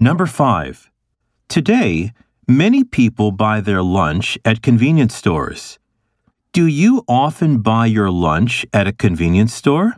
Number 5. Today, many people buy their lunch at convenience stores. Do you often buy your lunch at a convenience store?